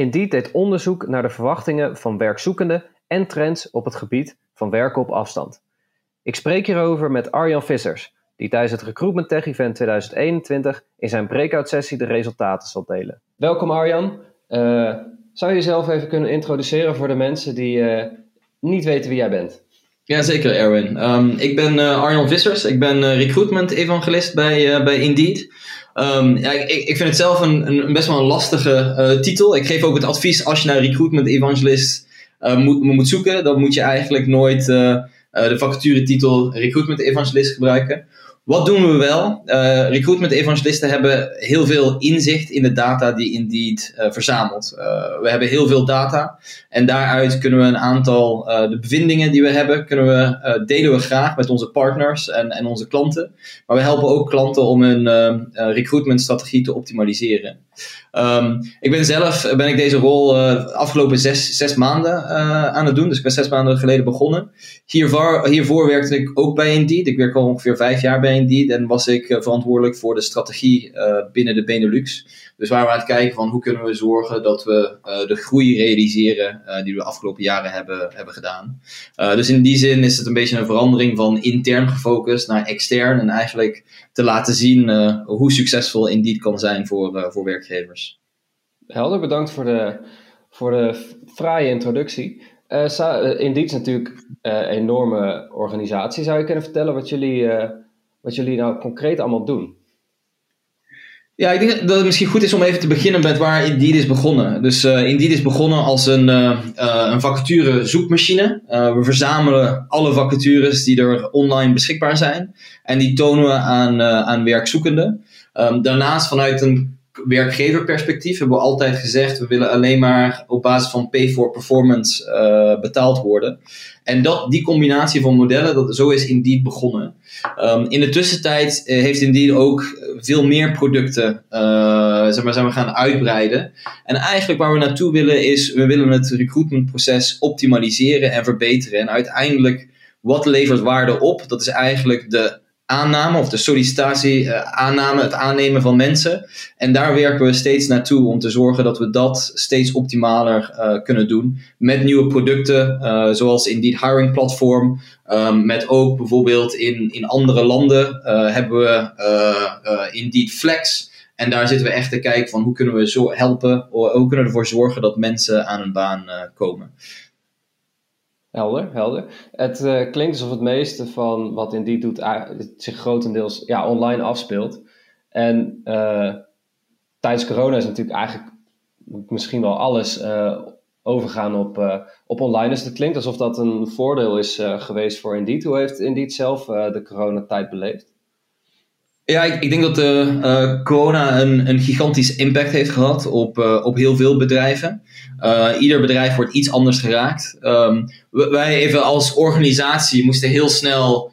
Indeed deed onderzoek naar de verwachtingen van werkzoekenden en trends op het gebied van werken op afstand. Ik spreek hierover met Arjan Vissers, die tijdens het Recruitment Tech Event 2021 in zijn breakout sessie de resultaten zal delen. Welkom Arjan. Uh, zou je jezelf even kunnen introduceren voor de mensen die uh, niet weten wie jij bent? Ja, zeker Erwin. Um, ik ben uh, Vissers. Ik ben recruitment evangelist bij, bij Indeed. Um, ja, ik, ik, vind het zelf een, een best wel een lastige titel. Ik geef ook het advies als je naar recruitment evangelist moet, moet zoeken, dan moet je eigenlijk nooit de vacaturetitel recruitment evangelist gebruiken. Wat doen we wel? Uh, recruitment evangelisten hebben heel veel inzicht in de data die Indeed uh, verzamelt. Uh, we hebben heel veel data en daaruit kunnen we een aantal de bevindingen die we hebben, kunnen we, delen we graag met onze partners en, en onze klanten. Maar we helpen ook klanten om hun recruitmentstrategie te optimaliseren. Um, ik ben zelf ben ik deze rol uh, afgelopen zes, zes maanden uh, aan het doen. Dus ik ben zes maanden geleden begonnen. Hiervoor, hiervoor werkte ik ook bij Indeed. Ik werk al ongeveer vijf jaar bij Indeed. En was ik uh, verantwoordelijk voor de strategie binnen de Benelux. Dus waar we aan het kijken van hoe kunnen we zorgen dat we de groei realiseren die we de afgelopen jaren hebben, hebben gedaan. dus in die zin is het een beetje een verandering van intern gefocust naar extern. En eigenlijk te laten zien hoe succesvol Indeed kan zijn voor, voor werkgevers. Helder, bedankt voor de, voor de fraaie introductie. Uh, Indeed is natuurlijk een uh, enorme organisatie. Zou je kunnen vertellen wat jullie, uh, wat jullie nou concreet allemaal doen? Ja, ik denk dat het misschien goed is om even te beginnen met waar Indeed is begonnen. Dus uh, Indeed is begonnen als een, een vacature zoekmachine. we verzamelen alle vacatures die er online beschikbaar zijn. En die tonen we aan, aan werkzoekenden. Um, daarnaast vanuit een werkgeverperspectief hebben we altijd gezegd: we willen alleen maar op basis van pay for performance uh, betaald worden. En dat, die combinatie van modellen, dat, zo is Indeed begonnen. Um, in de tussentijd uh, heeft Indeed ook veel meer producten uh, zeg maar, zijn we gaan uitbreiden. En eigenlijk waar we naartoe willen is: we willen het recruitmentproces optimaliseren en verbeteren. En uiteindelijk, wat levert waarde op? Dat is eigenlijk de aanname of de sollicitatie, uh, aanname, het aannemen van mensen. En daar werken we steeds naartoe om te zorgen dat we dat steeds optimaler uh, kunnen doen. Met nieuwe producten, uh, zoals Indeed Hiring Platform. Um, met ook bijvoorbeeld in, in andere landen hebben we Indeed Flex. En daar zitten we echt te kijken van hoe kunnen we zo helpen, hoe kunnen we ervoor zorgen dat mensen aan een baan komen. Helder, helder. Het uh, klinkt alsof het meeste van wat Indeed doet zich grotendeels ja, online afspeelt. En uh, tijdens corona is natuurlijk eigenlijk misschien wel alles uh, overgaan op, op online. Dus het klinkt alsof dat een voordeel is geweest voor Indeed. Hoe heeft Indeed zelf de coronatijd beleefd? Ja, ik, ik, denk dat de uh, corona een, een gigantisch impact heeft gehad op, uh, op heel veel bedrijven. Ieder bedrijf wordt iets anders geraakt. Um, wij even als organisatie moesten heel snel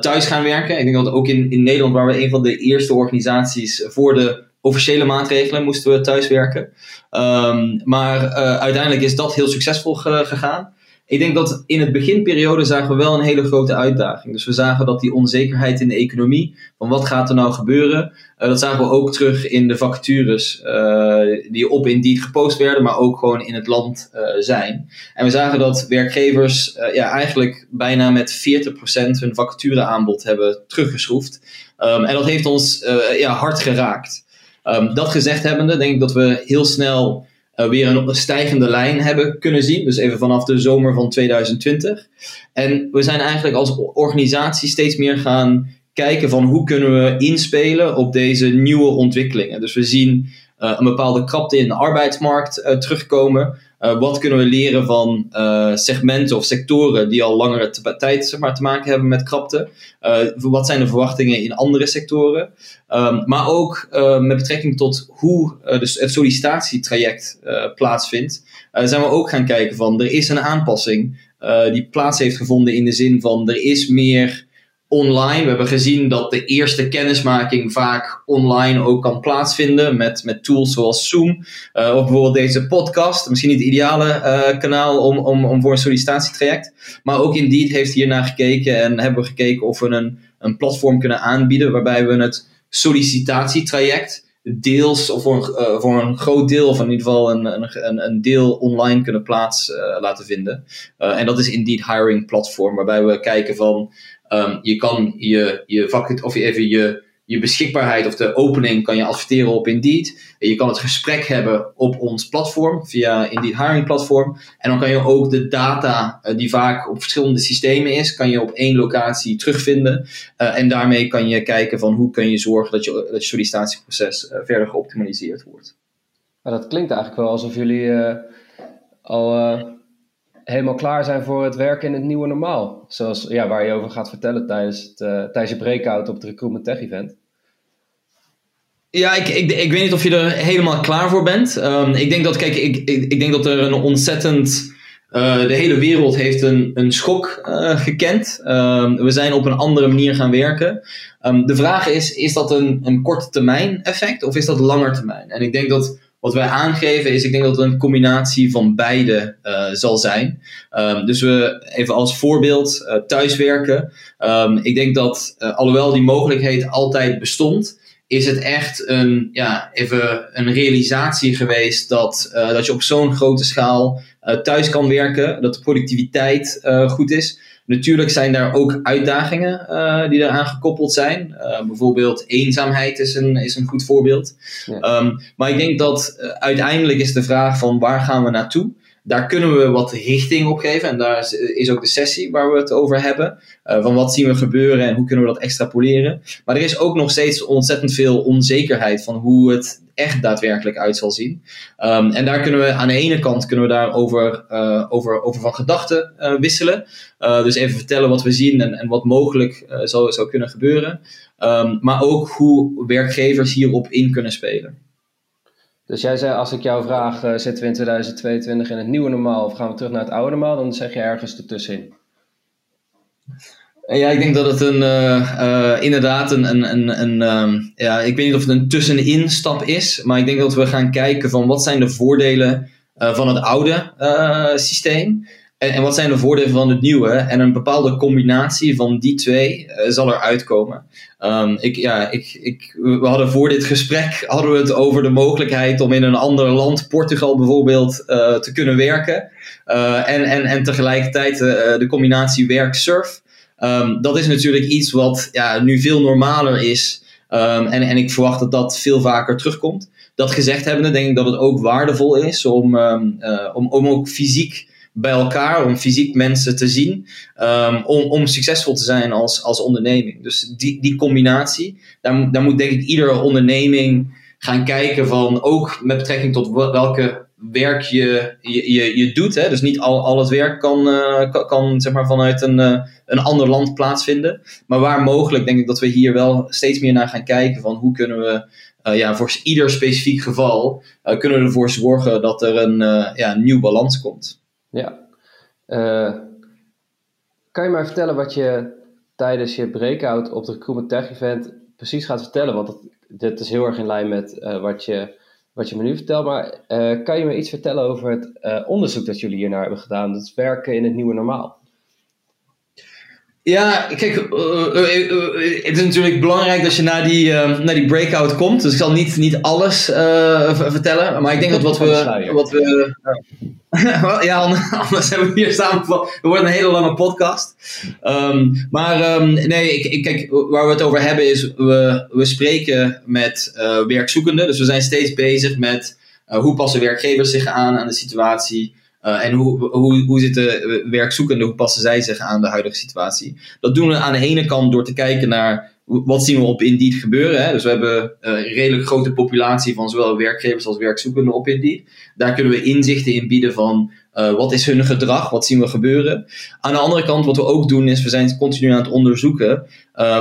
thuis gaan werken. Ik denk dat ook in, in Nederland waren we een van de eerste organisaties voor de officiële maatregelen moesten we thuiswerken. Um, maar uiteindelijk is dat heel succesvol gegaan. Ik denk dat in het beginperiode zagen we wel een hele grote uitdaging. Dus we zagen dat die onzekerheid in de economie, van wat gaat er nou gebeuren, uh, dat zagen we ook terug in de vacatures uh, die op Indeed gepost werden, maar ook gewoon in het land uh, zijn. En we zagen dat werkgevers ja, eigenlijk bijna met 40% hun vacatureaanbod hebben teruggeschroefd. Um, en dat heeft ons ja, hard geraakt. Um, dat gezegd hebbende, denk ik dat we heel snel uh, weer een stijgende lijn hebben kunnen zien. Dus even vanaf de zomer van 2020. En we zijn eigenlijk als organisatie steeds meer gaan kijken van hoe kunnen we inspelen op deze nieuwe ontwikkelingen. Dus we zien uh, een bepaalde krapte in de arbeidsmarkt uh, terugkomen. Uh, wat kunnen we leren van segmenten of sectoren die al langere tijd zeg maar, te maken hebben met krapte? wat zijn de verwachtingen in andere sectoren? Um, maar ook met betrekking tot hoe dus het sollicitatietraject plaatsvindt, zijn we ook gaan kijken van er is een aanpassing die plaats heeft gevonden in de zin van er is meer online. We hebben gezien dat de eerste kennismaking vaak online ook kan plaatsvinden met, met tools zoals Zoom. Uh, of bijvoorbeeld deze podcast. Misschien niet het ideale uh, kanaal om, om, om voor een sollicitatietraject. Maar ook Indeed heeft hier naar gekeken en hebben we gekeken of we een, een platform kunnen aanbieden waarbij we het sollicitatietraject deels, of voor een, voor een groot deel, of in ieder geval een, een, een deel online kunnen plaats laten vinden. en dat is Indeed Hiring Platform, waarbij we kijken van um, je kan je, je vak, of even je je beschikbaarheid of de opening kan je adverteren op Indeed. Je kan het gesprek hebben op ons platform, via Indeed Hiring Platform. En dan kan je ook de data, uh, die vaak op verschillende systemen is, kan je op één locatie terugvinden. Uh, en daarmee kan je kijken van hoe kun je zorgen dat je, dat je sollicitatieproces uh, verder geoptimaliseerd wordt. Maar dat klinkt eigenlijk wel alsof jullie al helemaal klaar zijn voor het werken in het nieuwe normaal. Zoals ja, waar je over gaat vertellen tijdens, het, uh, tijdens je breakout op het Recruitment Tech Event. Ja, ik, ik, ik weet niet of je er helemaal klaar voor bent. Um, ik denk dat, kijk, ik, ik, ik, denk dat er een ontzettend. Uh, de hele wereld heeft een, een schok uh, gekend. Um, we zijn op een andere manier gaan werken. Um, de vraag is: is dat een, een korte termijn effect of is dat langer termijn? En ik denk dat wat wij aangeven is, ik denk dat het een combinatie van beide uh, zal zijn. Um, dus we even als voorbeeld uh, thuiswerken. Um, ik denk dat, uh, alhoewel die mogelijkheid altijd bestond, is het echt een, ja, even een realisatie geweest dat, dat je op zo'n grote schaal thuis kan werken, dat de productiviteit goed is. Natuurlijk zijn daar ook uitdagingen uh, die eraan gekoppeld zijn. Uh, bijvoorbeeld eenzaamheid is een, is een goed voorbeeld. Ja. Um, maar ik denk dat uh, uiteindelijk is de vraag van waar gaan we naartoe? Daar kunnen we wat richting op geven. En daar is, is ook de sessie waar we het over hebben. van wat zien we gebeuren en hoe kunnen we dat extrapoleren. Maar er is ook nog steeds ontzettend veel onzekerheid van hoe het echt daadwerkelijk uit zal zien. Um, en daar kunnen we aan de ene kant kunnen we daarover uh, over, over van gedachten wisselen. Dus even vertellen wat we zien en, en wat mogelijk zou, zou kunnen gebeuren. Um, maar ook hoe werkgevers hierop in kunnen spelen. Dus jij zei, als ik jou vraag, zitten we in 2022 in het nieuwe normaal of gaan we terug naar het oude normaal, dan zeg je ergens ertussenin. Ja, ik denk dat het een, uh, uh, inderdaad een, een, een, een um, ja, ik weet niet of het een tussenin stap is, maar ik denk dat we gaan kijken van wat zijn de voordelen uh, van het oude systeem en, wat zijn de voordelen van het nieuwe en een bepaalde combinatie van die twee zal er uitkomen. Um, ik, ja, ik, ik, we hadden voor dit gesprek hadden we het over de mogelijkheid om in een ander land, Portugal bijvoorbeeld, te kunnen werken en, en, en tegelijkertijd de combinatie werk-surf. Um, dat is natuurlijk iets wat ja, nu veel normaler is. Um, en, en ik verwacht dat dat veel vaker terugkomt. Dat gezegd hebbende, denk ik dat het ook waardevol is om, om, om ook fysiek bij elkaar, om fysiek mensen te zien, um, om, om succesvol te zijn als, als onderneming. Dus die, die combinatie, daar, moet denk ik iedere onderneming gaan kijken van, ook met betrekking tot welke werk je, je, je, doet. Hè? Dus niet al, al het werk kan, uh, kan, zeg maar vanuit een, uh, een ander land plaatsvinden. Maar waar mogelijk denk ik dat we hier wel steeds meer naar gaan kijken van hoe kunnen we uh, ja, voor ieder specifiek geval kunnen we ervoor zorgen dat er een ja, nieuw balans komt. Ja. kan je maar vertellen wat je tijdens je breakout op de Recruitment Tech Event precies gaat vertellen? Want dat, dit is heel erg in lijn met wat je wat je me nu vertelt. Maar uh, kan je me iets vertellen over het onderzoek dat jullie hiernaar hebben gedaan? Dat werken in het nieuwe normaal. Ja, kijk, uh, het is natuurlijk belangrijk dat je naar die, naar die breakout komt. Dus ik zal niet, niet alles vertellen. Maar ik denk dat wat we. Wat we ja, anders hebben we hier samen. Het wordt een hele lange podcast. Um, maar um, nee, ik, ik, kijk, waar we het over hebben is. We, we spreken met werkzoekenden. Dus we zijn steeds bezig met hoe passen werkgevers zich aan aan de situatie. Uh, en hoe, hoe, hoe zitten werkzoekenden, hoe passen zij zich aan de huidige situatie? Dat doen we aan de ene kant door te kijken naar wat zien we op Indeed gebeuren. Hè? Dus we hebben een redelijk grote populatie van zowel werkgevers als werkzoekenden op Indeed. Daar kunnen we inzichten in bieden van wat is hun gedrag, wat zien we gebeuren. Aan de andere kant, wat we ook doen, is we zijn continu aan het onderzoeken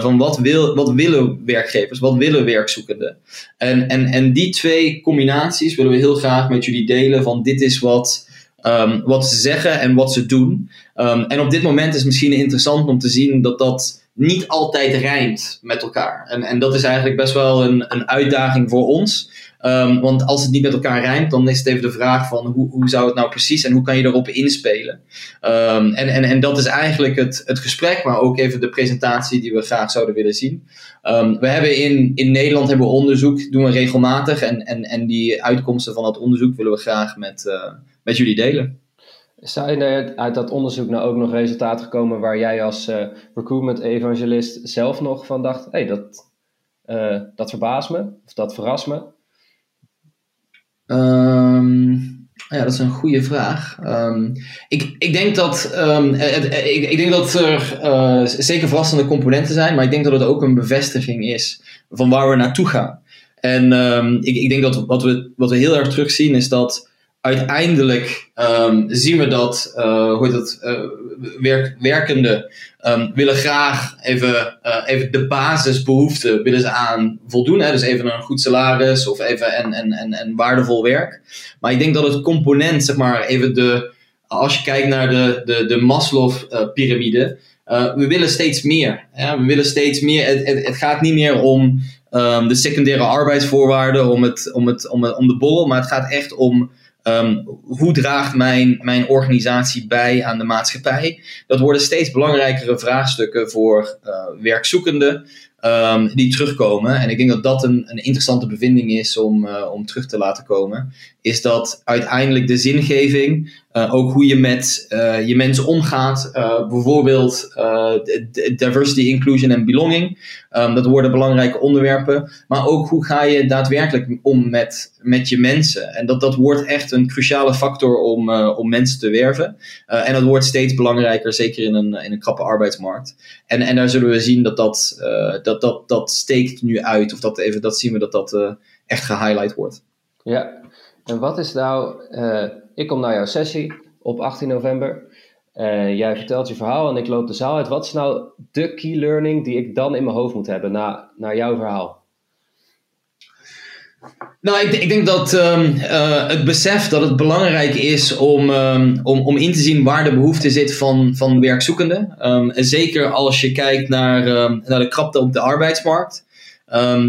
van wat, wil, wat willen werkgevers, wat willen werkzoekenden. En, en, en die twee combinaties willen we heel graag met jullie delen van dit is wat Um, wat ze zeggen en wat ze doen. Um, en op dit moment is misschien interessant om te zien dat dat niet altijd rijmt met elkaar. En, en dat is eigenlijk best wel een, een uitdaging voor ons. Um, want als het niet met elkaar rijmt, dan is het even de vraag van hoe, hoe zou het nou precies en hoe kan je erop inspelen. Um, en, en, en dat is eigenlijk het, het gesprek, maar ook even de presentatie die we graag zouden willen zien. Um, we hebben in, in Nederland hebben we onderzoek, doen we regelmatig. En, en, en die uitkomsten van dat onderzoek willen we graag met, uh, met jullie delen. Zijn er uit dat onderzoek nou ook nog resultaten gekomen waar jij als uh, recruitment evangelist zelf nog van dacht: hé, hey, dat, uh, dat verbaast me of dat verrast me? Um, ja, dat is een goede vraag. Um, ik, ik, denk dat, um, het, ik, ik, denk dat er zeker verrassende componenten zijn, maar ik denk dat het ook een bevestiging is van waar we naartoe gaan. En ik, ik, denk dat wat we, wat we heel erg terugzien is dat uiteindelijk um, zien we dat uh, hoe het, uh, werk, werkenden um, willen graag even, uh, even de basisbehoeften willen ze aan voldoen. Hè? Dus even een goed salaris of even en, en, en, en waardevol werk. Maar ik denk dat het component, zeg maar, even de, als je kijkt naar de, de, de Maslow-pyramide, we willen steeds meer. We willen steeds meer. Het, het, gaat niet meer om um, de secundaire arbeidsvoorwaarden, om, het, om, het, om, het, om de borrel, maar het gaat echt om Um, hoe draagt mijn, mijn organisatie bij aan de maatschappij? Dat worden steeds belangrijkere vraagstukken voor uh, werkzoekenden um, die terugkomen. En ik denk dat dat een, een interessante bevinding is om, uh, om terug te laten komen. Is dat uiteindelijk de zingeving, uh, ook hoe je met uh, je mensen omgaat, bijvoorbeeld diversity, inclusion en belonging. Um, dat worden belangrijke onderwerpen. Maar ook hoe ga je daadwerkelijk om met, met je mensen. En dat, dat wordt echt een cruciale factor om, om mensen te werven. en dat wordt steeds belangrijker, zeker in een, in een krappe arbeidsmarkt. En, en daar zullen we zien dat dat, dat dat, dat, steekt nu uit. Of dat, even, dat zien we dat dat uh, echt gehighlight wordt. Ja, en wat is nou... Uh, ik kom naar jouw sessie op 18 november. Uh, jij vertelt je verhaal en ik loop de zaal uit. Wat is nou de key learning die ik dan in mijn hoofd moet hebben na, naar jouw verhaal? Nou, ik, ik, denk dat um, uh, het besef dat het belangrijk is om, um, om, om in te zien waar de behoefte zit van, van werkzoekenden. Um, en zeker als je kijkt naar, naar de krapte op de arbeidsmarkt,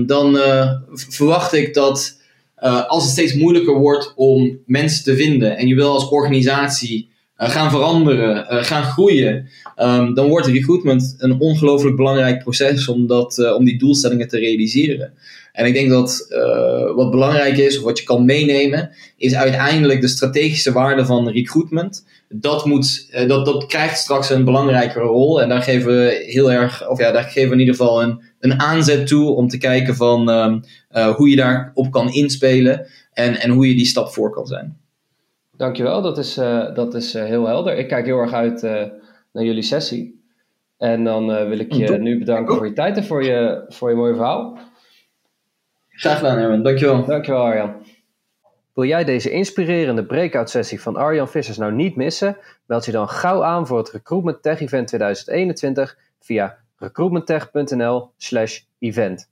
dan uh, verwacht ik dat uh, als het steeds moeilijker wordt om mensen te vinden en je wil als organisatie gaan veranderen, gaan groeien, dan wordt recruitment een ongelooflijk belangrijk proces om, dat, om die doelstellingen te realiseren. En ik denk dat uh, wat belangrijk is, of wat je kan meenemen, is uiteindelijk de strategische waarde van recruitment. Dat, moet, uh, dat, dat krijgt straks een belangrijkere rol. En daar geven we heel erg, of ja, daar geven we in ieder geval een, een aanzet toe om te kijken van uh, hoe je daarop kan inspelen en, en hoe je die stap voor kan zijn. Dankjewel, dat is, dat is heel helder. Ik kijk heel erg uit naar jullie sessie. En dan wil ik je nu bedanken voor je tijd en voor je, voor je mooie verhaal. Graag gedaan, Erwin. Dankjewel. Dankjewel, Arjan. Wil jij deze inspirerende breakout sessie van Arjan Vissers nou niet missen? Meld je dan gauw aan voor het Recruitment Tech Event 2021 via recruitmenttech.nl/event.